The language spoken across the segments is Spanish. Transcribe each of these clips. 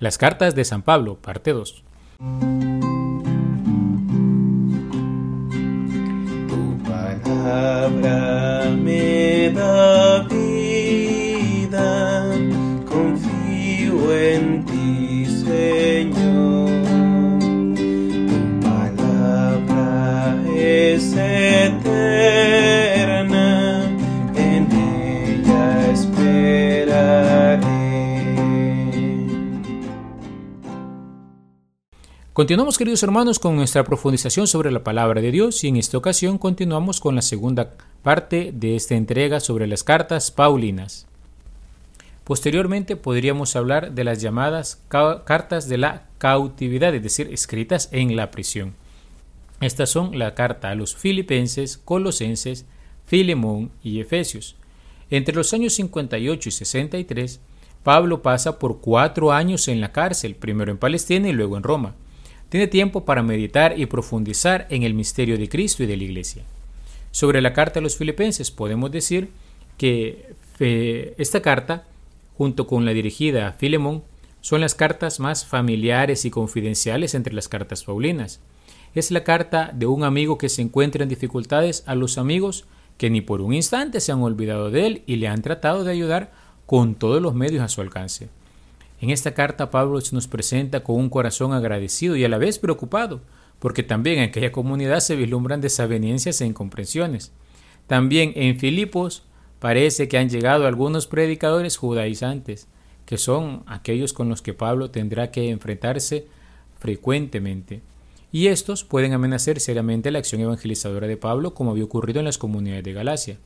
Las cartas de San Pablo, parte 2. Tu palabra me da vida, confío en ti, Señor. Tu palabra es eterna, Continuamos queridos hermanos con nuestra profundización sobre la palabra de Dios y en esta ocasión continuamos con la segunda parte de esta entrega sobre las cartas paulinas. Posteriormente podríamos hablar de las llamadas ca- cartas de la cautividad, es decir, escritas en la prisión. Estas son la carta a los filipenses, colosenses, Filemón y Efesios. Entre los años 58 y 63, Pablo pasa por cuatro años en la cárcel, primero en Palestina y luego en Roma. Tiene tiempo para meditar y profundizar en el misterio de Cristo y de la Iglesia. Sobre la carta a los filipenses podemos decir que eh, esta carta, junto con la dirigida a Filemón, son las cartas más familiares y confidenciales entre las cartas paulinas. Es la carta de un amigo que se encuentra en dificultades a los amigos que ni por un instante se han olvidado de él y le han tratado de ayudar con todos los medios a su alcance. En esta carta Pablo nos presenta con un corazón agradecido y a la vez preocupado, porque también en aquella comunidad se vislumbran desavenencias e incomprensiones. También en Filipos parece que han llegado algunos predicadores judaizantes, que son aquellos con los que Pablo tendrá que enfrentarse frecuentemente. Y estos pueden amenazar seriamente la acción evangelizadora de Pablo, como había ocurrido en las comunidades de Galacia.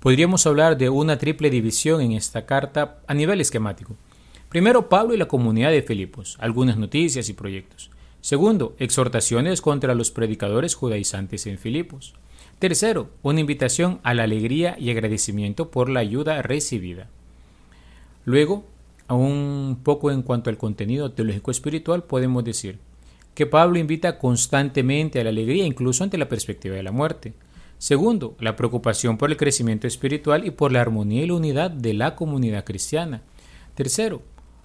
Podríamos hablar de una triple división en esta carta a nivel esquemático. Primero, Pablo y la comunidad de Filipos, algunas noticias y proyectos. Segundo, exhortaciones contra los predicadores judaizantes en Filipos. Tercero, una invitación a la alegría y agradecimiento por la ayuda recibida. Luego, un poco en cuanto al contenido teológico espiritual, podemos decir que Pablo invita constantemente a la alegría incluso ante la perspectiva de la muerte. Segundo, la preocupación por el crecimiento espiritual y por la armonía y la unidad de la comunidad cristiana. Tercero,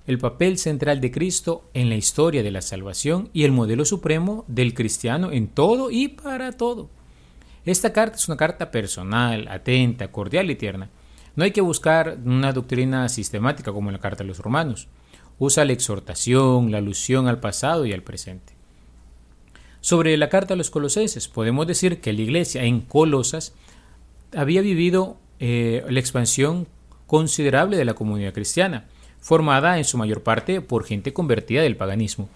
el papel central de Cristo en la historia de la salvación y el modelo supremo del cristiano en todo y para todo. Esta carta es una carta personal, atenta, cordial y tierna. No hay que buscar una doctrina sistemática como en la carta a los romanos. Usa la exhortación, la alusión al pasado y al presente. Sobre la carta a los colosenses, podemos decir que la iglesia en Colosas había vivido eh, la expansión considerable de la comunidad cristiana, formada en su mayor parte por gente convertida del paganismo,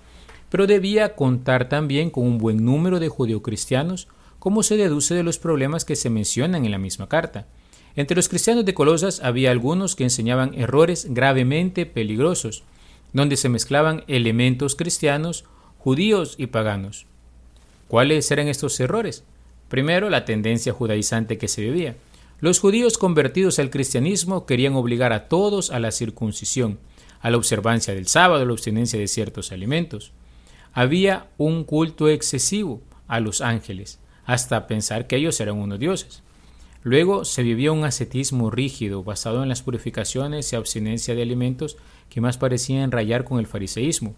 pero debía contar también con un buen número de judeocristianos, como se deduce de los problemas que se mencionan en la misma carta. Entre los cristianos de Colosas había algunos que enseñaban errores gravemente peligrosos, donde se mezclaban elementos cristianos, judíos y paganos. ¿Cuáles eran estos errores? Primero, la tendencia judaizante que se vivía. Los judíos convertidos al cristianismo querían obligar a todos a la circuncisión, a la observancia del sábado, a la abstinencia de ciertos alimentos. Había un culto excesivo a los ángeles, hasta pensar que ellos eran unos dioses. Luego se vivía un ascetismo rígido basado en las purificaciones y abstinencia de alimentos que más parecían rayar con el fariseísmo.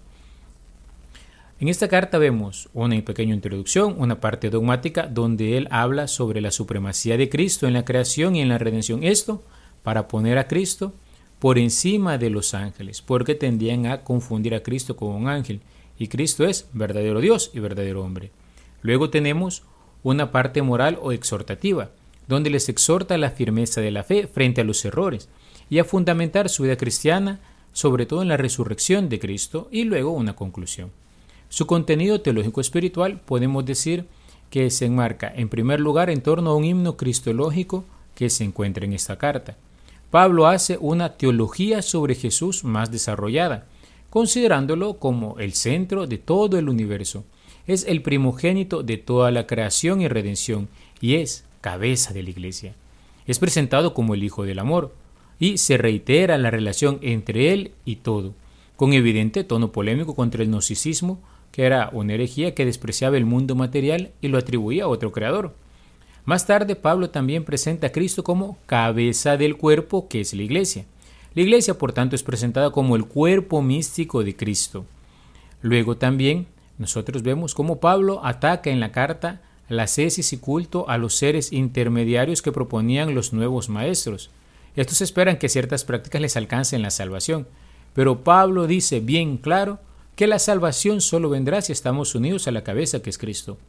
En esta carta vemos una pequeña introducción, una parte dogmática donde él habla sobre la supremacía de Cristo en la creación y en la redención. Esto para poner a Cristo por encima de los ángeles, porque tendían a confundir a Cristo con un ángel, y Cristo es verdadero Dios y verdadero hombre. Luego tenemos una parte moral o exhortativa, donde les exhorta la firmeza de la fe frente a los errores y a fundamentar su vida cristiana sobre todo en la resurrección de Cristo y luego una conclusión. Su contenido teológico espiritual podemos decir que se enmarca en primer lugar en torno a un himno cristológico que se encuentra en esta carta. Pablo hace una teología sobre Jesús más desarrollada, considerándolo como el centro de todo el universo. Es el primogénito de toda la creación y redención y es cabeza de la iglesia. Es presentado como el Hijo del Amor y se reitera la relación entre él y todo, con evidente tono polémico contra el gnosticismo, que era una herejía que despreciaba el mundo material y lo atribuía a otro creador. Más tarde, Pablo también presenta a Cristo como cabeza del cuerpo que es la iglesia. La iglesia, por tanto, es presentada como el cuerpo místico de Cristo. Luego también nosotros vemos cómo Pablo ataca en la carta la cesis y culto a los seres intermediarios que proponían los nuevos maestros. Estos esperan que ciertas prácticas les alcancen la salvación, pero Pablo dice bien claro que la salvación solo vendrá si estamos unidos a la cabeza que es Cristo.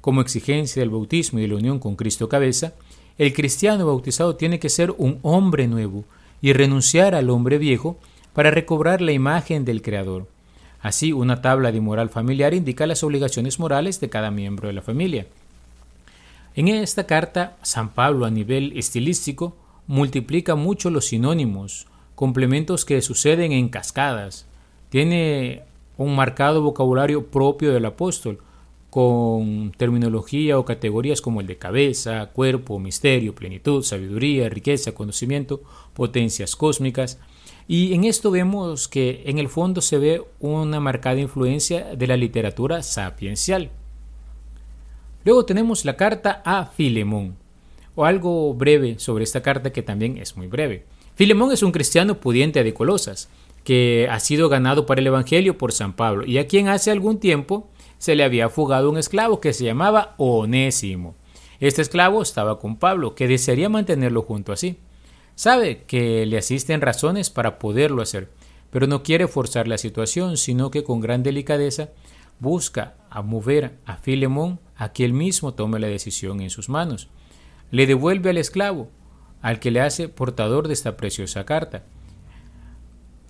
Como exigencia del bautismo y de la unión con Cristo cabeza, el cristiano bautizado tiene que ser un hombre nuevo y renunciar al hombre viejo para recobrar la imagen del Creador. Así, una tabla de moral familiar indica las obligaciones morales de cada miembro de la familia. En esta carta, San Pablo a nivel estilístico multiplica mucho los sinónimos, complementos que suceden en cascadas. Tiene un marcado vocabulario propio del apóstol, con terminología o categorías como el de cabeza, cuerpo, misterio, plenitud, sabiduría, riqueza, conocimiento, potencias cósmicas. Y en esto vemos que en el fondo se ve una marcada influencia de la literatura sapiencial. Luego tenemos la carta a Filemón, o algo breve sobre esta carta que también es muy breve. Filemón es un cristiano pudiente de Colosas, que ha sido ganado para el Evangelio por San Pablo, y a quien hace algún tiempo se le había fugado un esclavo que se llamaba Onésimo. Este esclavo estaba con Pablo, que desearía mantenerlo junto a sí. Sabe que le asisten razones para poderlo hacer, pero no quiere forzar la situación, sino que con gran delicadeza busca a mover a Filemón a que él mismo tome la decisión en sus manos. Le devuelve al esclavo, al que le hace portador de esta preciosa carta.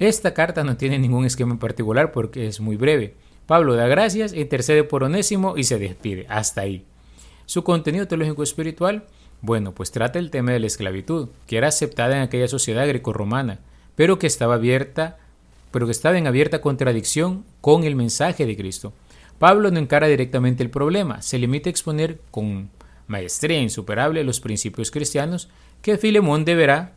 Esta carta no tiene ningún esquema particular porque es muy breve. Pablo da gracias, intercede por Onésimo y se despide. Hasta ahí. Su contenido teológico espiritual, bueno, pues trata el tema de la esclavitud, que era aceptada en aquella sociedad grecorromana, pero que estaba abierta, pero que estaba en abierta contradicción con el mensaje de Cristo. Pablo no encara directamente el problema, se limita a exponer con maestría insuperable los principios cristianos que Filemón deberá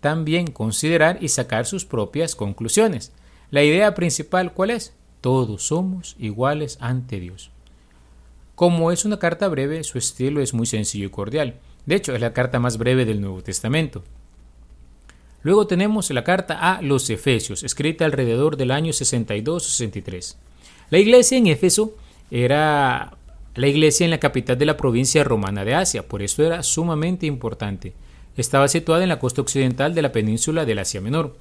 también considerar y sacar sus propias conclusiones. La idea principal, ¿cuál es? Todos somos iguales ante Dios. Como es una carta breve, su estilo es muy sencillo y cordial. De hecho, es la carta más breve del Nuevo Testamento. Luego tenemos la carta a los Efesios, escrita alrededor del año 62-63. La iglesia en Éfeso era la iglesia en la capital de la provincia romana de Asia, por eso era sumamente importante. Estaba situada en la costa occidental de la península del Asia Menor.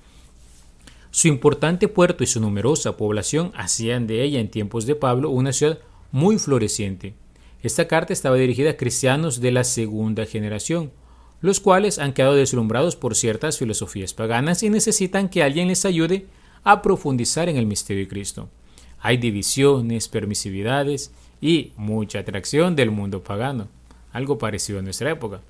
Su importante puerto y su numerosa población hacían de ella en tiempos de Pablo una ciudad muy floreciente. Esta carta estaba dirigida a cristianos de la segunda generación, los cuales han quedado deslumbrados por ciertas filosofías paganas y necesitan que alguien les ayude a profundizar en el misterio de Cristo. Hay divisiones, permisividades y mucha atracción del mundo pagano, algo parecido a nuestra época.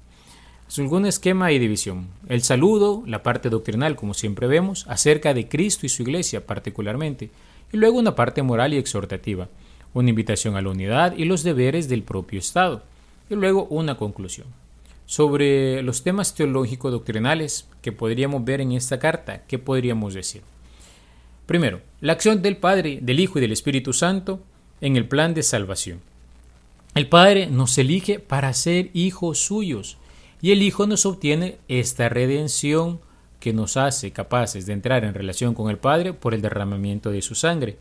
Algún esquema y división. El saludo, la parte doctrinal, como siempre vemos, acerca de Cristo y su iglesia particularmente, y luego una parte moral y exhortativa, una invitación a la unidad y los deberes del propio Estado, y luego una conclusión. Sobre los temas teológicos doctrinales que podríamos ver en esta carta, ¿qué podríamos decir? Primero, la acción del Padre, del Hijo y del Espíritu Santo en el plan de salvación. El Padre nos elige para ser hijos suyos y el Hijo nos obtiene esta redención que nos hace capaces de entrar en relación con el Padre por el derramamiento de su sangre.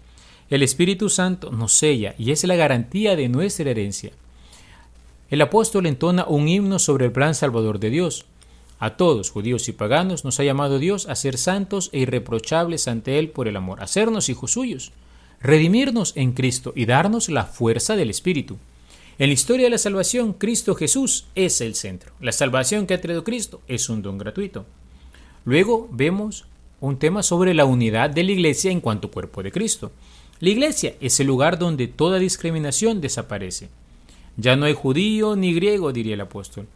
El Espíritu Santo nos sella y es la garantía de nuestra herencia. El apóstol entona un himno sobre el plan salvador de Dios. A todos, judíos y paganos, nos ha llamado Dios a ser santos e irreprochables ante Él por el amor, a sernos hijos suyos, redimirnos en Cristo y darnos la fuerza del Espíritu. En la historia de la salvación, Cristo Jesús es el centro. La salvación que ha traído Cristo es un don gratuito. Luego vemos un tema sobre la unidad de la iglesia en cuanto cuerpo de Cristo. La iglesia es el lugar donde toda discriminación desaparece. Ya no hay judío ni griego, diría el apóstol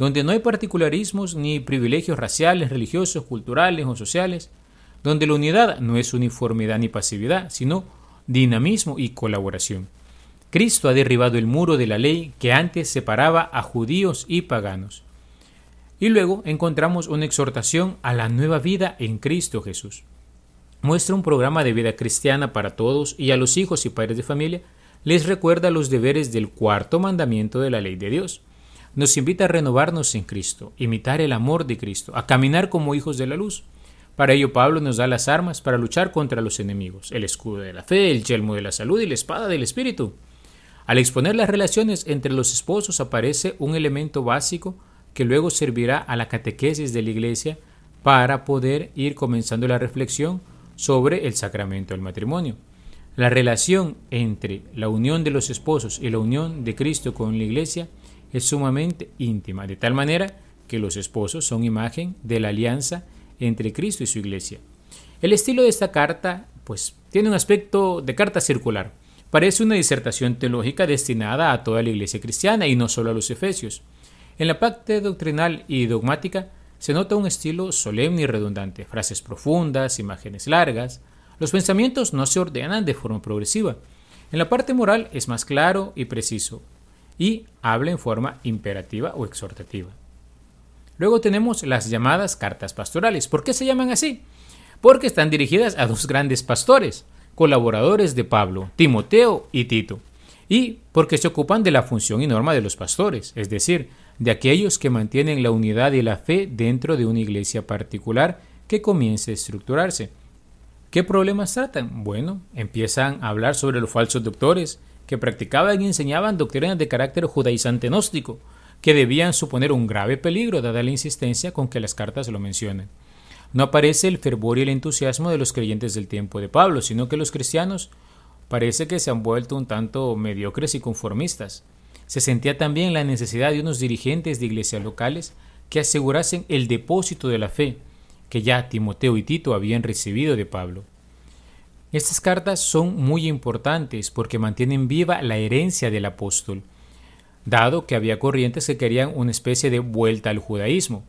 donde no hay particularismos ni privilegios raciales, religiosos, culturales o sociales, donde la unidad no es uniformidad ni pasividad, sino dinamismo y colaboración. Cristo ha derribado el muro de la ley que antes separaba a judíos y paganos. Y luego encontramos una exhortación a la nueva vida en Cristo Jesús. Muestra un programa de vida cristiana para todos y a los hijos y padres de familia les recuerda los deberes del cuarto mandamiento de la ley de Dios nos invita a renovarnos en Cristo, imitar el amor de Cristo, a caminar como hijos de la luz, Para ello Pablo nos da las armas para luchar contra los enemigos, el escudo de la fe, el yelmo de la salud y la espada del espíritu. Al exponer las relaciones entre los esposos aparece un elemento básico que luego servirá a la catequesis de la iglesia para poder ir comenzando la reflexión sobre el sacramento del matrimonio. La relación entre la unión de los esposos y la unión de Cristo con la iglesia es sumamente íntima, de tal manera que los esposos son imagen de la alianza entre Cristo y su iglesia. El estilo de esta carta, pues, tiene un aspecto de carta circular. Parece una disertación teológica destinada a toda la iglesia cristiana y no solo a los efesios. En la parte doctrinal y dogmática se nota un estilo solemne y redundante, frases profundas, imágenes largas. Los pensamientos no se ordenan de forma progresiva. En la parte moral es más claro y preciso, y habla en forma imperativa o exhortativa. Luego tenemos las llamadas cartas pastorales. ¿Por qué se llaman así? Porque están dirigidas a dos grandes pastores, colaboradores de Pablo, Timoteo y Tito, y porque se ocupan de la función y norma de los pastores, es decir, de aquellos que mantienen la unidad y la fe dentro de una iglesia particular que comience a estructurarse. ¿Qué problemas tratan? Bueno, empiezan a hablar sobre los falsos doctores que practicaban y enseñaban doctrinas de carácter judaizante gnóstico, que debían suponer un grave peligro dada la insistencia con que las cartas lo mencionen. No aparece el fervor y el entusiasmo de los creyentes del tiempo de Pablo, sino que los cristianos parece que se han vuelto un tanto mediocres y conformistas. Se sentía también la necesidad de unos dirigentes de iglesias locales que asegurasen el depósito de la fe que ya Timoteo y Tito habían recibido de Pablo. Estas cartas son muy importantes porque mantienen viva la herencia del apóstol, dado que había corrientes que querían una especie de vuelta al judaísmo.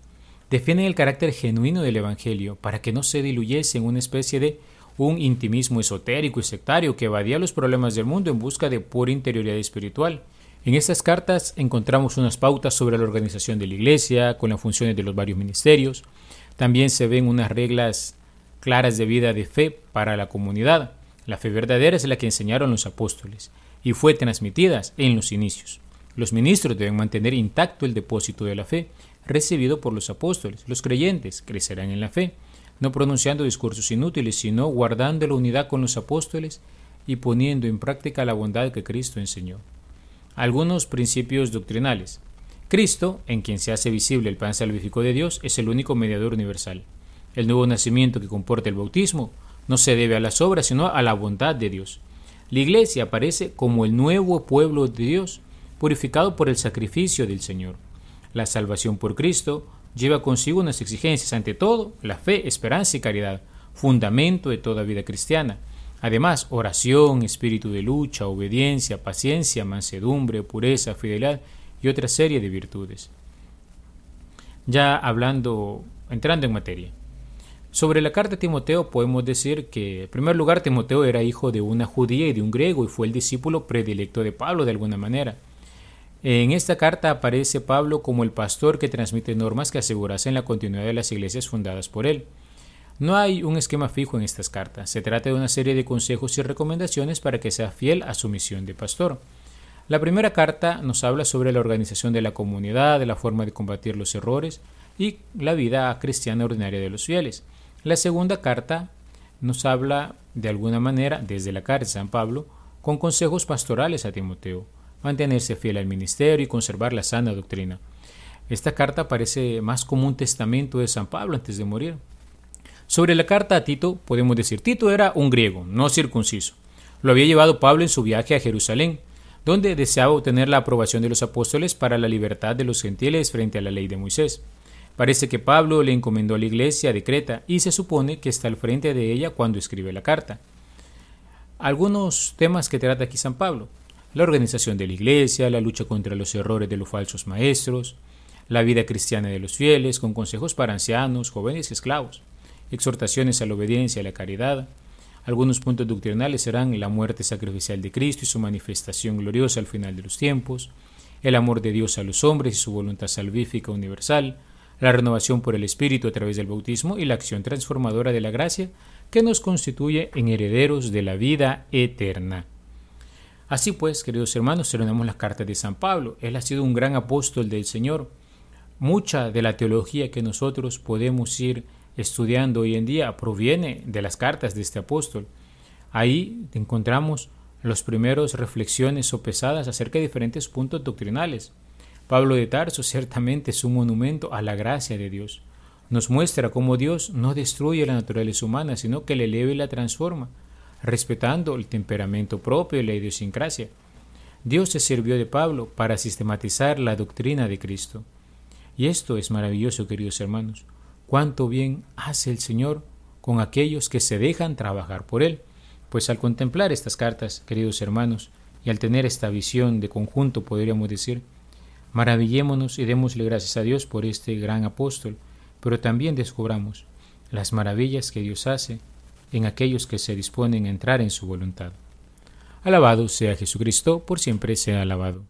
Defienden el carácter genuino del Evangelio para que no se diluyese en una especie de un intimismo esotérico y sectario que evadía los problemas del mundo en busca de pura interioridad espiritual en estas cartas encontramos unas pautas sobre la organización de la Iglesia, con las funciones de los varios ministerios. También se ven unas reglas claras de vida de fe para la comunidad. La fe verdadera es la que enseñaron los apóstoles y fue transmitida en los inicios. Los ministros deben mantener intacto el depósito de la fe recibido por los apóstoles. Los creyentes crecerán en la fe, no pronunciando discursos inútiles, sino guardando la unidad con los apóstoles y poniendo en práctica la bondad que Cristo enseñó. Algunos principios doctrinales. Cristo, en quien se hace visible el pan salvífico de Dios, es el único mediador universal. El nuevo nacimiento que comporta el bautismo no se debe a las obras, sino a la bondad de Dios. La Iglesia aparece como el nuevo pueblo de Dios, purificado por el sacrificio del Señor. La salvación por Cristo lleva consigo unas exigencias, ante todo, la fe, esperanza y caridad, fundamento de toda vida cristiana. Además, oración, espíritu de lucha, obediencia, paciencia, mansedumbre, pureza, fidelidad y otra serie de virtudes. Ya hablando, entrando en materia. Sobre la carta de Timoteo podemos decir que, en primer lugar, Timoteo era hijo de una judía y de un griego y fue el discípulo predilecto de Pablo de alguna manera. En esta carta aparece Pablo como el pastor que transmite normas que asegurasen la continuidad de las iglesias fundadas por él. No hay un esquema fijo en estas cartas, se trata de una serie de consejos y recomendaciones para que sea fiel a su misión de pastor. La primera carta nos habla sobre la organización de la comunidad, la forma de combatir los errores y la vida cristiana ordinaria de los fieles. La segunda carta nos habla de alguna manera desde la carta de San Pablo con consejos pastorales a Timoteo, mantenerse fiel al ministerio y conservar la sana doctrina. Esta carta parece más como un testamento de San Pablo antes de morir. Sobre la carta a Tito podemos decir, Tito era un griego, no circunciso. Lo había llevado Pablo en su viaje a Jerusalén, donde deseaba obtener la aprobación de los apóstoles para la libertad de los gentiles frente a la ley de Moisés. Parece que Pablo le encomendó a la iglesia de Creta y se supone que está al frente de ella cuando escribe la carta. Algunos temas que trata aquí San Pablo. La organización de la iglesia, la lucha contra los errores de los falsos maestros, la vida cristiana de los fieles, con consejos para ancianos, jóvenes y esclavos exhortaciones a la obediencia y la caridad. Algunos puntos doctrinales serán la muerte sacrificial de Cristo y su manifestación gloriosa al final de los tiempos, el amor de Dios a los hombres y su voluntad salvífica universal, la renovación por el Espíritu a través del bautismo y la acción transformadora de la gracia que nos constituye en herederos de la vida eterna. Así pues, queridos hermanos, terminamos la carta de San Pablo. Él ha sido un gran apóstol del Señor. Mucha de la teología que nosotros podemos ir estudiando hoy en día proviene de las cartas de este apóstol. Ahí encontramos los primeros reflexiones sopesadas acerca de diferentes puntos doctrinales. Pablo de Tarso ciertamente es un monumento a la gracia de Dios. Nos muestra cómo Dios no destruye la naturaleza humana, sino que la eleva y la transforma, respetando el temperamento propio y la idiosincrasia. Dios se sirvió de Pablo para sistematizar la doctrina de Cristo. Y esto es maravilloso, queridos hermanos. Cuánto bien hace el Señor con aquellos que se dejan trabajar por Él. Pues al contemplar estas cartas, queridos hermanos, y al tener esta visión de conjunto, podríamos decir, maravillémonos y démosle gracias a Dios por este gran apóstol, pero también descubramos las maravillas que Dios hace en aquellos que se disponen a entrar en su voluntad. Alabado sea Jesucristo, por siempre sea alabado.